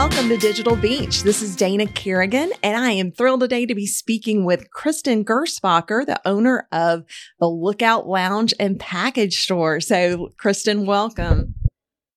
welcome to Digital Beach. This is Dana Kerrigan, and I am thrilled today to be speaking with Kristen Gerspacher, the owner of the Lookout Lounge and Package Store. So, Kristen, welcome.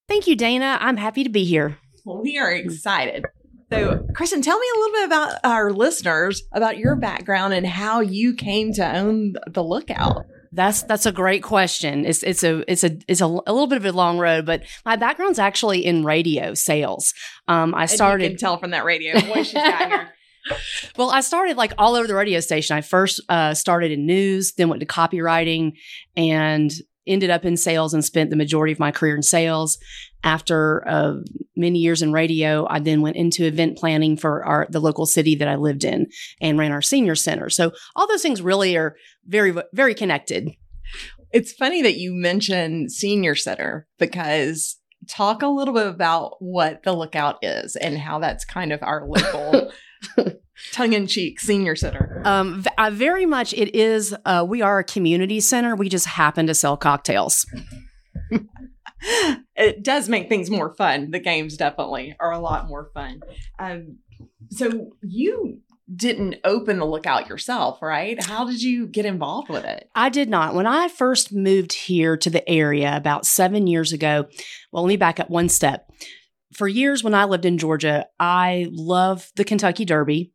Thank you, Dana. I'm happy to be here. Well, we are excited. So, Kristen, tell me a little bit about our listeners, about your background and how you came to own the Lookout. That's that's a great question. It's it's a it's a it's a, a little bit of a long road, but my background's actually in radio sales. Um, I started. And you can tell from that radio voice she's got here. well, I started like all over the radio station. I first uh, started in news, then went to copywriting, and ended up in sales and spent the majority of my career in sales. After uh, many years in radio, I then went into event planning for our the local city that I lived in and ran our senior center. So all those things really are very very connected. It's funny that you mention senior center because talk a little bit about what the lookout is and how that's kind of our local tongue-in-cheek senior center um, uh, very much it is uh, we are a community center we just happen to sell cocktails it does make things more fun the games definitely are a lot more fun um, so you didn't open the lookout yourself, right? How did you get involved with it? I did not. When I first moved here to the area about seven years ago, well, let me back up one step. For years, when I lived in Georgia, I loved the Kentucky Derby.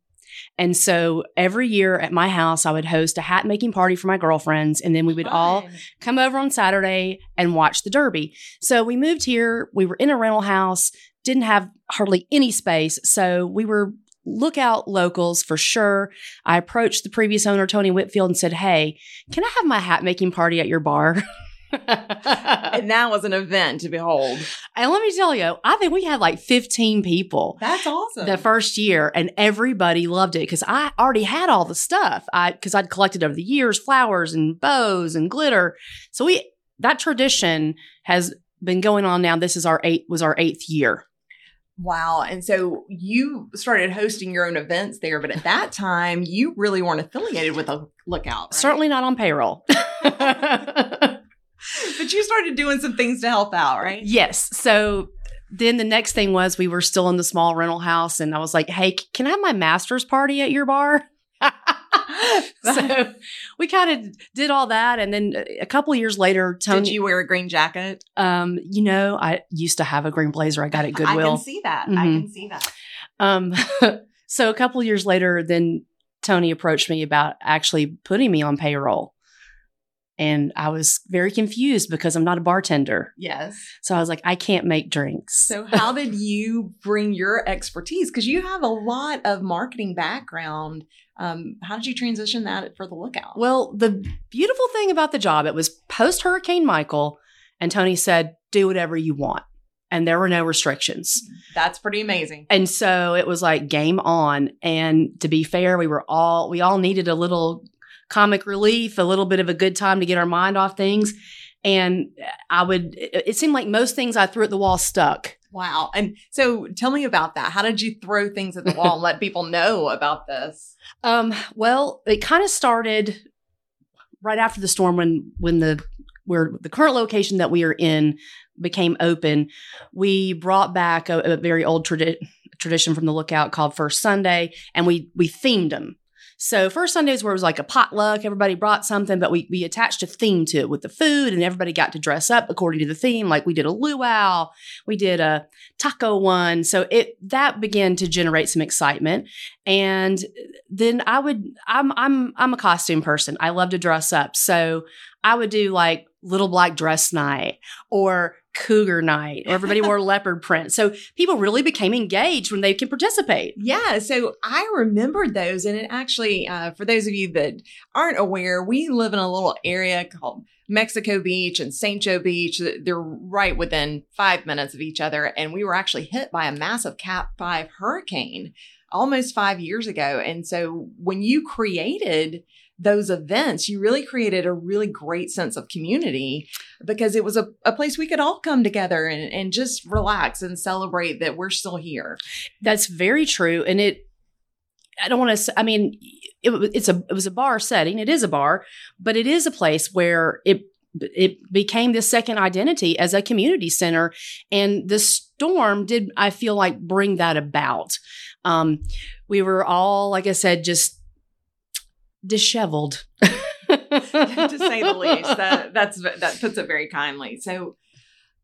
And so every year at my house, I would host a hat making party for my girlfriends. And then we would Fun. all come over on Saturday and watch the Derby. So we moved here. We were in a rental house, didn't have hardly any space. So we were lookout locals for sure. I approached the previous owner, Tony Whitfield, and said, Hey, can I have my hat making party at your bar? and that was an event to behold. And let me tell you, I think we had like 15 people. That's awesome. The first year, and everybody loved it because I already had all the stuff. I because I'd collected over the years flowers and bows and glitter. So we that tradition has been going on now. This is our eight was our eighth year. Wow. And so you started hosting your own events there, but at that time, you really weren't affiliated with a lookout. Right? Certainly not on payroll. but you started doing some things to help out, right? Yes. So then the next thing was we were still in the small rental house, and I was like, hey, can I have my master's party at your bar? so we kind of did all that, and then a couple years later, Tony. Did you wear a green jacket? Um, you know, I used to have a green blazer. I got it at Goodwill. I can see that. Mm-hmm. I can see that. Um, so a couple years later, then Tony approached me about actually putting me on payroll. And I was very confused because I'm not a bartender. Yes. So I was like, I can't make drinks. So, how did you bring your expertise? Because you have a lot of marketing background. Um, how did you transition that for the lookout? Well, the beautiful thing about the job, it was post Hurricane Michael, and Tony said, do whatever you want. And there were no restrictions. That's pretty amazing. And so it was like game on. And to be fair, we were all, we all needed a little comic relief, a little bit of a good time to get our mind off things. And I would, it seemed like most things I threw at the wall stuck. Wow. And so tell me about that. How did you throw things at the wall and let people know about this? Um, well, it kind of started right after the storm when when the where the current location that we are in became open. We brought back a, a very old tradi- tradition from the lookout called First Sunday, and we we themed them. So first Sundays where it was like a potluck, everybody brought something, but we we attached a theme to it with the food, and everybody got to dress up according to the theme. Like we did a luau, we did a taco one, so it that began to generate some excitement. And then I would I'm I'm I'm a costume person. I love to dress up, so I would do like little black dress night or cougar night or everybody wore leopard print. So people really became engaged when they can participate. Yeah. So I remembered those. And it actually, uh, for those of you that aren't aware, we live in a little area called Mexico Beach and St. Joe Beach. They're right within five minutes of each other. And we were actually hit by a massive Cat 5 hurricane almost five years ago. And so when you created those events, you really created a really great sense of community because it was a, a place we could all come together and, and just relax and celebrate that we're still here. That's very true. And it, I don't want to, I mean, it, it's a, it was a bar setting. It is a bar, but it is a place where it, it became this second identity as a community center. And the storm did, I feel like, bring that about. Um, we were all, like I said, just disheveled. to say the least. That that's that puts it very kindly. So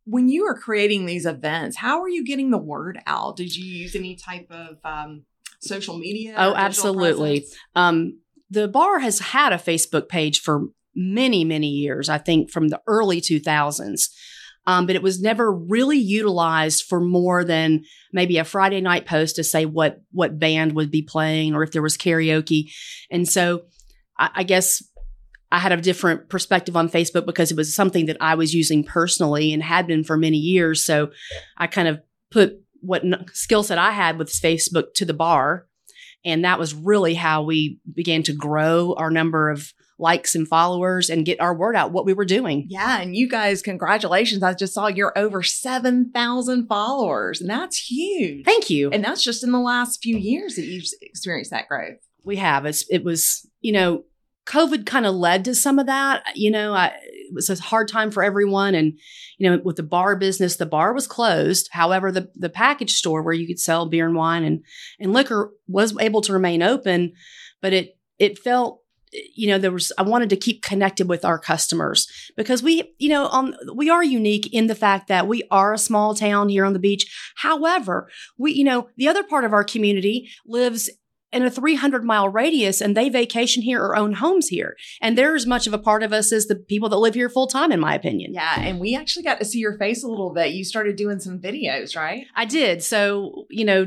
when you were creating these events, how are you getting the word out? Did you use any type of um, social media? Oh, absolutely. Um, the bar has had a Facebook page for many, many years, I think from the early 2000s. Um, but it was never really utilized for more than maybe a Friday night post to say what what band would be playing or if there was karaoke. And so I, I guess I had a different perspective on Facebook because it was something that I was using personally and had been for many years. So I kind of put what skill set I had with Facebook to the bar. And that was really how we began to grow our number of likes and followers and get our word out what we were doing. Yeah. And you guys, congratulations. I just saw you're over 7,000 followers, and that's huge. Thank you. And that's just in the last few years that you've experienced that growth. We have. It's, it was, you know, COVID kind of led to some of that. You know, I, it was a hard time for everyone. And, you know, with the bar business, the bar was closed. However, the, the package store where you could sell beer and wine and, and liquor was able to remain open, but it, it felt, you know, there was, I wanted to keep connected with our customers because we, you know, um, we are unique in the fact that we are a small town here on the beach. However, we, you know, the other part of our community lives in a 300 mile radius and they vacation here or own homes here. And they're as much of a part of us as the people that live here full time, in my opinion. Yeah. And we actually got to see your face a little bit. You started doing some videos, right? I did. So, you know,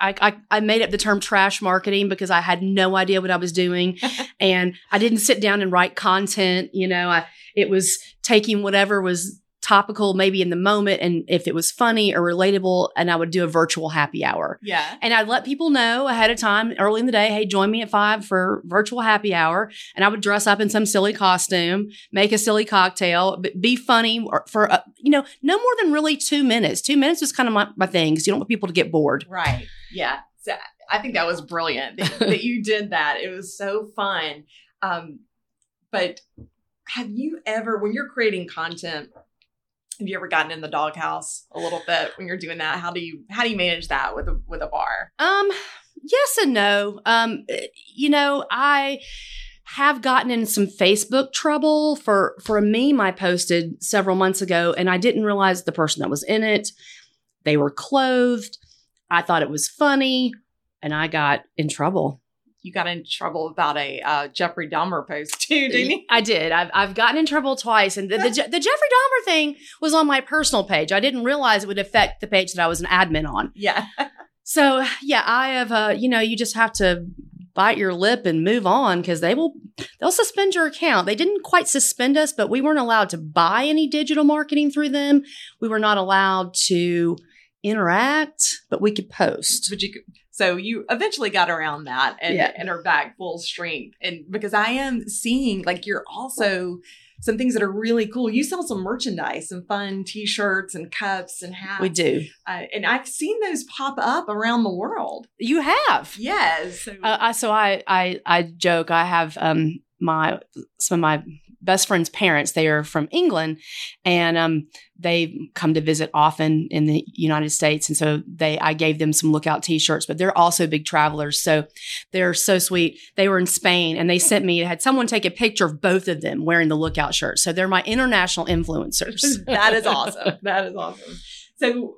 I, I, I, made up the term trash marketing because I had no idea what I was doing. and I didn't sit down and write content. You know, I, it was taking whatever was topical maybe in the moment and if it was funny or relatable and I would do a virtual happy hour. Yeah. And I'd let people know ahead of time early in the day, hey, join me at five for virtual happy hour. And I would dress up in some silly costume, make a silly cocktail, be funny for, uh, you know, no more than really two minutes. Two minutes is kind of my, my thing because you don't want people to get bored. Right. Yeah. So I think that was brilliant that, that you did that. It was so fun. Um, but have you ever, when you're creating content, have you ever gotten in the doghouse a little bit when you're doing that? How do you how do you manage that with a with a bar? Um, yes and no. Um, you know, I have gotten in some Facebook trouble for for a meme I posted several months ago, and I didn't realize the person that was in it. They were clothed. I thought it was funny, and I got in trouble you got in trouble about a uh, Jeffrey Dahmer post too, didn't you? I did. I've, I've gotten in trouble twice. And the, the, the, Jeffrey Dahmer thing was on my personal page. I didn't realize it would affect the page that I was an admin on. Yeah. so, yeah, I have, uh, you know, you just have to bite your lip and move on because they will, they'll suspend your account. They didn't quite suspend us, but we weren't allowed to buy any digital marketing through them. We were not allowed to interact, but we could post. But you could so you eventually got around that and, yeah. and are back full strength. And because I am seeing like you're also some things that are really cool. You sell some merchandise, some fun T-shirts and cups and hats. We do, uh, and I've seen those pop up around the world. You have, yes. So, uh, I, so I, I, I joke. I have um my some of my best friend's parents. They are from England, and um, they come to visit often in the United States. And so they, I gave them some lookout T-shirts. But they're also big travelers, so they're so sweet. They were in Spain, and they sent me had someone take a picture of both of them wearing the lookout shirt. So they're my international influencers. that is awesome. That is awesome. So,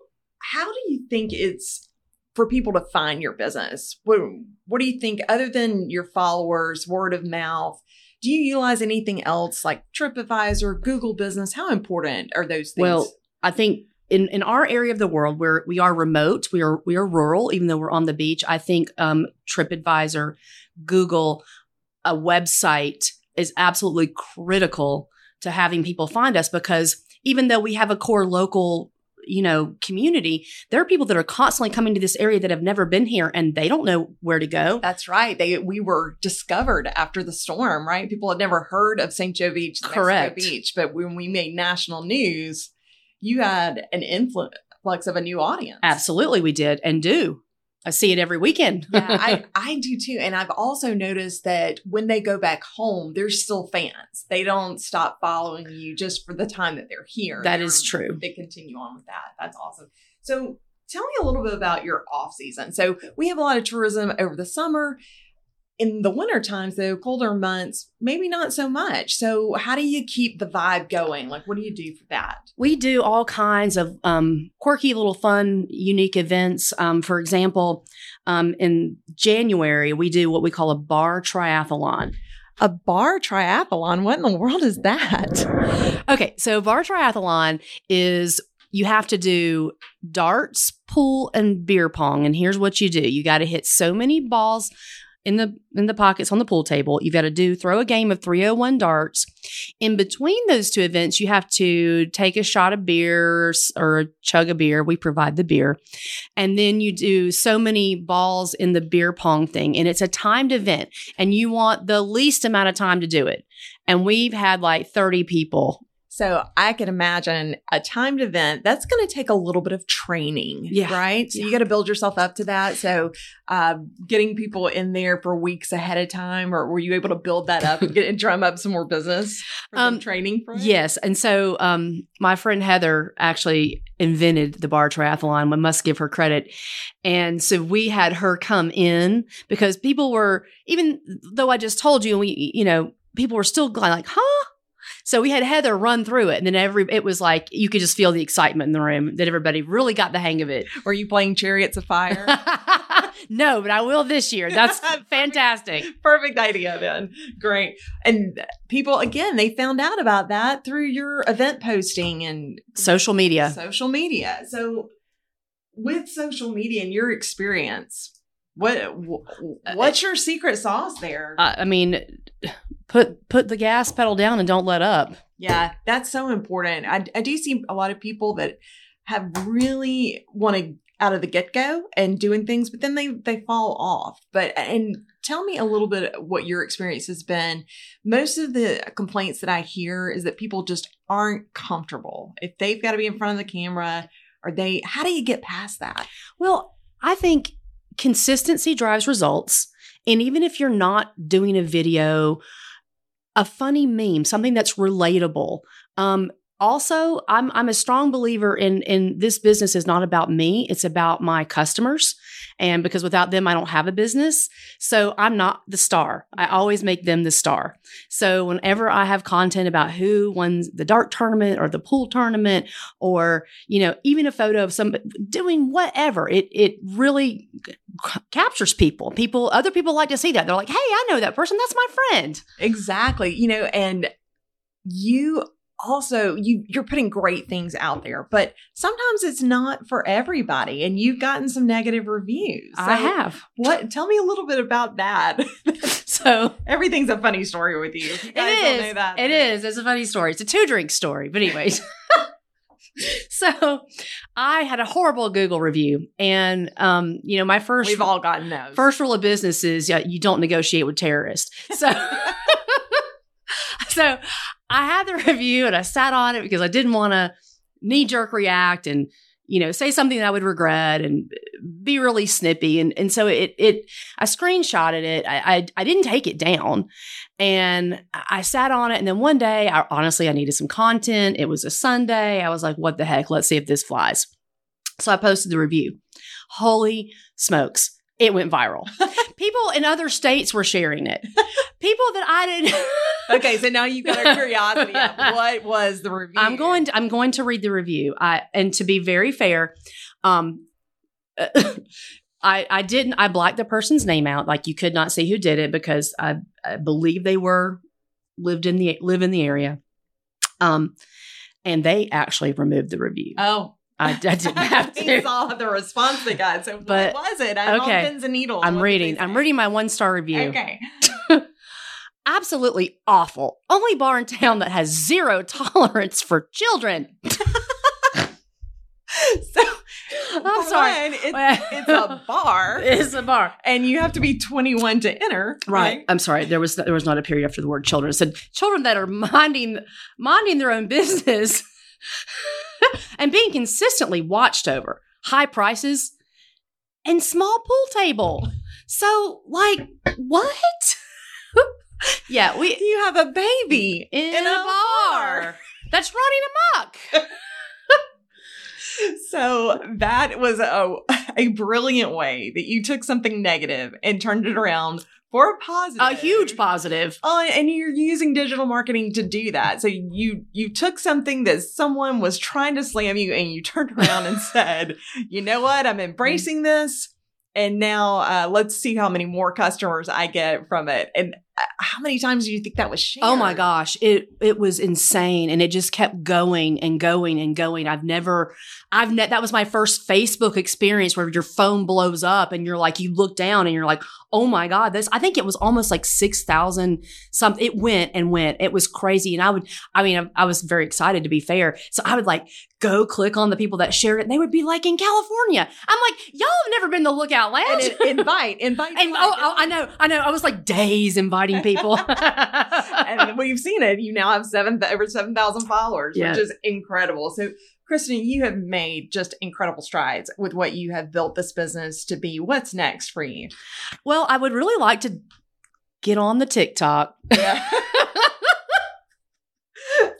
how do you think it's for people to find your business? What, what do you think, other than your followers, word of mouth? Do you utilize anything else like TripAdvisor, Google Business? How important are those things? Well, I think in, in our area of the world where we are remote, we are we are rural, even though we're on the beach. I think um, TripAdvisor, Google, a website is absolutely critical to having people find us because even though we have a core local you know, community, there are people that are constantly coming to this area that have never been here and they don't know where to go. That's right. They we were discovered after the storm, right? People had never heard of St. Joe Beach, correct beach, but when we made national news, you had an influx of a new audience. Absolutely, we did and do. I see it every weekend. yeah, I, I do too. And I've also noticed that when they go back home, they're still fans. They don't stop following you just for the time that they're here. That They're- is true. They continue on with that. That's awesome. So tell me a little bit about your off season. So we have a lot of tourism over the summer. In the winter times, though, colder months, maybe not so much. So how do you keep the vibe going? Like, what do you do for that? We do all kinds of um, quirky, little fun, unique events. Um, for example, um, in January, we do what we call a bar triathlon. A bar triathlon? What in the world is that? Okay, so bar triathlon is you have to do darts, pool, and beer pong. And here's what you do: you got to hit so many balls in the in the pockets on the pool table. You've got to do throw a game of 301 darts. In between those two events, you have to take a shot of beer or chug a beer. We provide the beer. And then you do so many balls in the beer pong thing. And it's a timed event. And you want the least amount of time to do it. And we've had like 30 people So I can imagine a timed event that's going to take a little bit of training, Yeah. right? So you got to build yourself up to that. So uh, getting people in there for weeks ahead of time, or were you able to build that up and, get, and drum up some more business for Um, training? Yes. And so um, my friend Heather actually invented the bar triathlon. We must give her credit. And so we had her come in because people were, even though I just told you, we, you know, people were still going like, huh? So we had Heather run through it, and then every it was like you could just feel the excitement in the room that everybody really got the hang of it. Were you playing Chariots of Fire? no, but I will this year. That's fantastic. Perfect idea, then. Great. And people, again, they found out about that through your event posting and Social media. social media. So, with social media and your experience, what what's your secret sauce there? Uh, I mean, put put the gas pedal down and don't let up. yeah, that's so important. I, I do see a lot of people that have really want to out of the get go and doing things, but then they they fall off. But and tell me a little bit what your experience has been. Most of the complaints that I hear is that people just aren't comfortable if they've got to be in front of the camera. Are they? How do you get past that? Well, I think consistency drives results. And even if you're not doing a video, a funny meme, something that's relatable. Um, also, I'm I'm a strong believer in in this business is not about me, it's about my customers. And because without them, I don't have a business. So I'm not the star. I always make them the star. So whenever I have content about who won the dart tournament or the pool tournament, or you know, even a photo of somebody doing whatever, it it really c- captures people. People, other people like to see that. They're like, "Hey, I know that person. That's my friend." Exactly. You know, and you also you you're putting great things out there, but sometimes it's not for everybody and you've gotten some negative reviews. I So have. What tell me a little bit about that. So Everything's a funny story with you. You It is. that. It is. It's a funny story. It's a two drink story. But anyways. so I had a horrible Google review. And um, you know, my 1st We've all gotten those. first rule of business is yeah, you don't negotiate with terrorists. So so I had the review and I sat on it because I didn't want to knee jerk react and you know say something that I would regret and be really snippy. And and so it it I screenshotted it. I I, I didn't take it down. And I sat on it. And then one day I honestly I needed some content. It was a Sunday. I was like what the heck? Let's see if this flies. So I posted the review. Holy smokes it went viral people in other states were sharing it people that I didn't okay, so now you've got a curiosity. what was the review? I'm going to, I'm going to read the review. I and to be very fair, um I I didn't I blacked the person's name out like you could not see who did it because I, I believe they were lived in the live in the area. Um and they actually removed the review. Oh. I, I didn't have to. saw the response they got. So But- what was it? I'm okay. on pins and needles. I'm What reading. I'm reading my one star review. Okay. Absolutely awful. Only bar in town that has zero tolerance for children. So I'm for sorry. one, it's, it's a bar, It's a bar. and you have to be 21 to enter. Right. I'm sorry. There was there was not a period after the word children. It said children that are minding minding their own business and being consistently watched over. High prices. and small pool table. So, like, what? yeah, we You have a baby in, in a, a bar. bar. that's running amok. So that was a, a brilliant way that you took something negative and turned it around for a positive. A huge positive. Oh, and you're using digital marketing to do that. So you you took something that someone was trying to slam you, and you turned around and said, "You know what? I'm embracing this, and now uh, let's see how many more customers I get from it." And Uh, how many times do you think that was shared? Oh my gosh, it it was insane, and it just kept going and going and going. I've never, I've ne- that was my first Facebook experience where your phone blows up and you're like, you look down and you're like, oh my god, this. I think it was almost like six thousand something. It went and went. It was crazy, and I would, I mean, I, I was very excited to be fair, so I would like go click on the people that shared it. And they would be like in California. I'm like, y'all have never been to Lookout And Lounge. it, invite, invite, And oh, oh, I know, I know. I was like days people. and we've seen it. You now have seven over seven thousand followers, Yeah. which is incredible. So, Kristen, you have made just incredible strides with what you have built this business to be. What's next for you? well, I would really like to get on the TikTok. Yeah.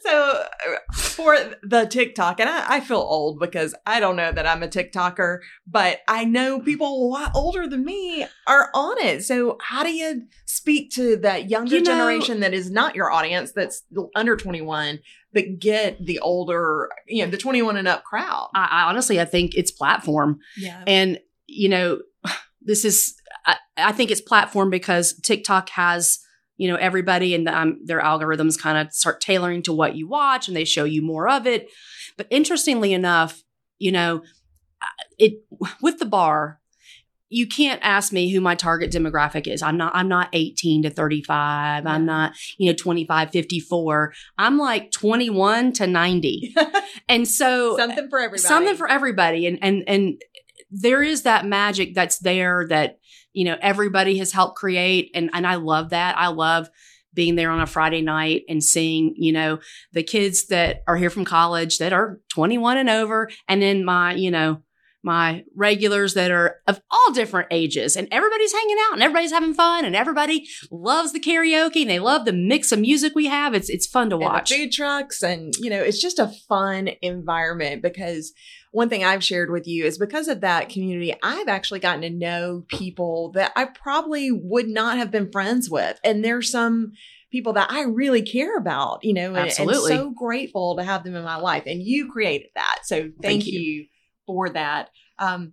so uh, for the TikTok, and I, I feel old because I don't know that I'm a TikToker, but I know people a lot older than me are on it. So how do you speak to that younger You know- generation that is not your audience, that's under 21, but get the older, you know, the 21 and up crowd? I, I honestly, I think it's platform, Yeah. and you know, this is. I, I think it's platform because TikTok has you know everybody, and um, their algorithms kind of start tailoring to what you watch, and they show you more of it. But interestingly enough, you know, uh, it with the bar. You can't ask me who my target demographic is. I'm not I'm not 18 to 35. I'm not, you know, 25 54. I'm like 21 to 90. And so Something for everybody. something for everybody and and and there is that magic that's there that you know everybody has helped create and and I love that. I love being there on a Friday night and seeing you know the kids that are here from college that are 21 and over and then my you know my regulars that are of all different ages and everybody's hanging out and everybody's having fun and everybody loves the karaoke and they love the mix of music we have. It's it's fun to watch. food trucks and you know it's just a fun environment because one thing I've shared with you is because of that community, I've actually gotten to know people that I probably would not have been friends with. And there's some people that I really care about, you know, and, and so grateful to have them in my life. And you created that. So thank, Thank you. you. for that. Um,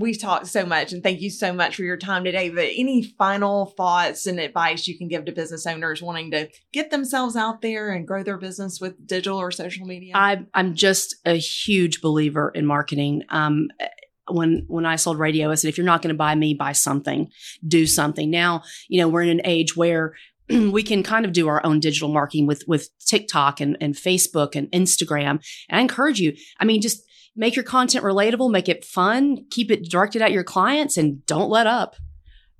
we've talked so much and thank you so much for your time today. But any final thoughts and advice you can give to business owners wanting to get themselves out there and grow their business with digital or social media? I, I'm just a huge believer in marketing. Um, when when I sold radio, I said, if you're not going to buy me, buy something, do something. Now, you know, we're in an age where we can kind of do our own digital marketing with with TikTok and, and Facebook and Instagram. And I encourage you. I mean, just make your content relatable, make it fun, keep it directed at your clients, and don't let up.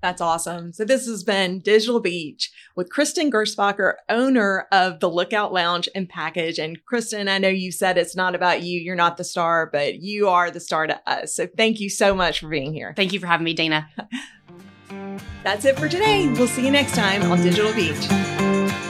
That's awesome. So this has been Digital Beach with Kristen Gerspacher, owner of the Lookout Lounge and Package. And Kristen, I know you said it's not about you. You're not the star, but you are the star to us. So thank you so much for being here. Thank you for having me, Dana. That's it for today. We'll see you next time on Digital Beach.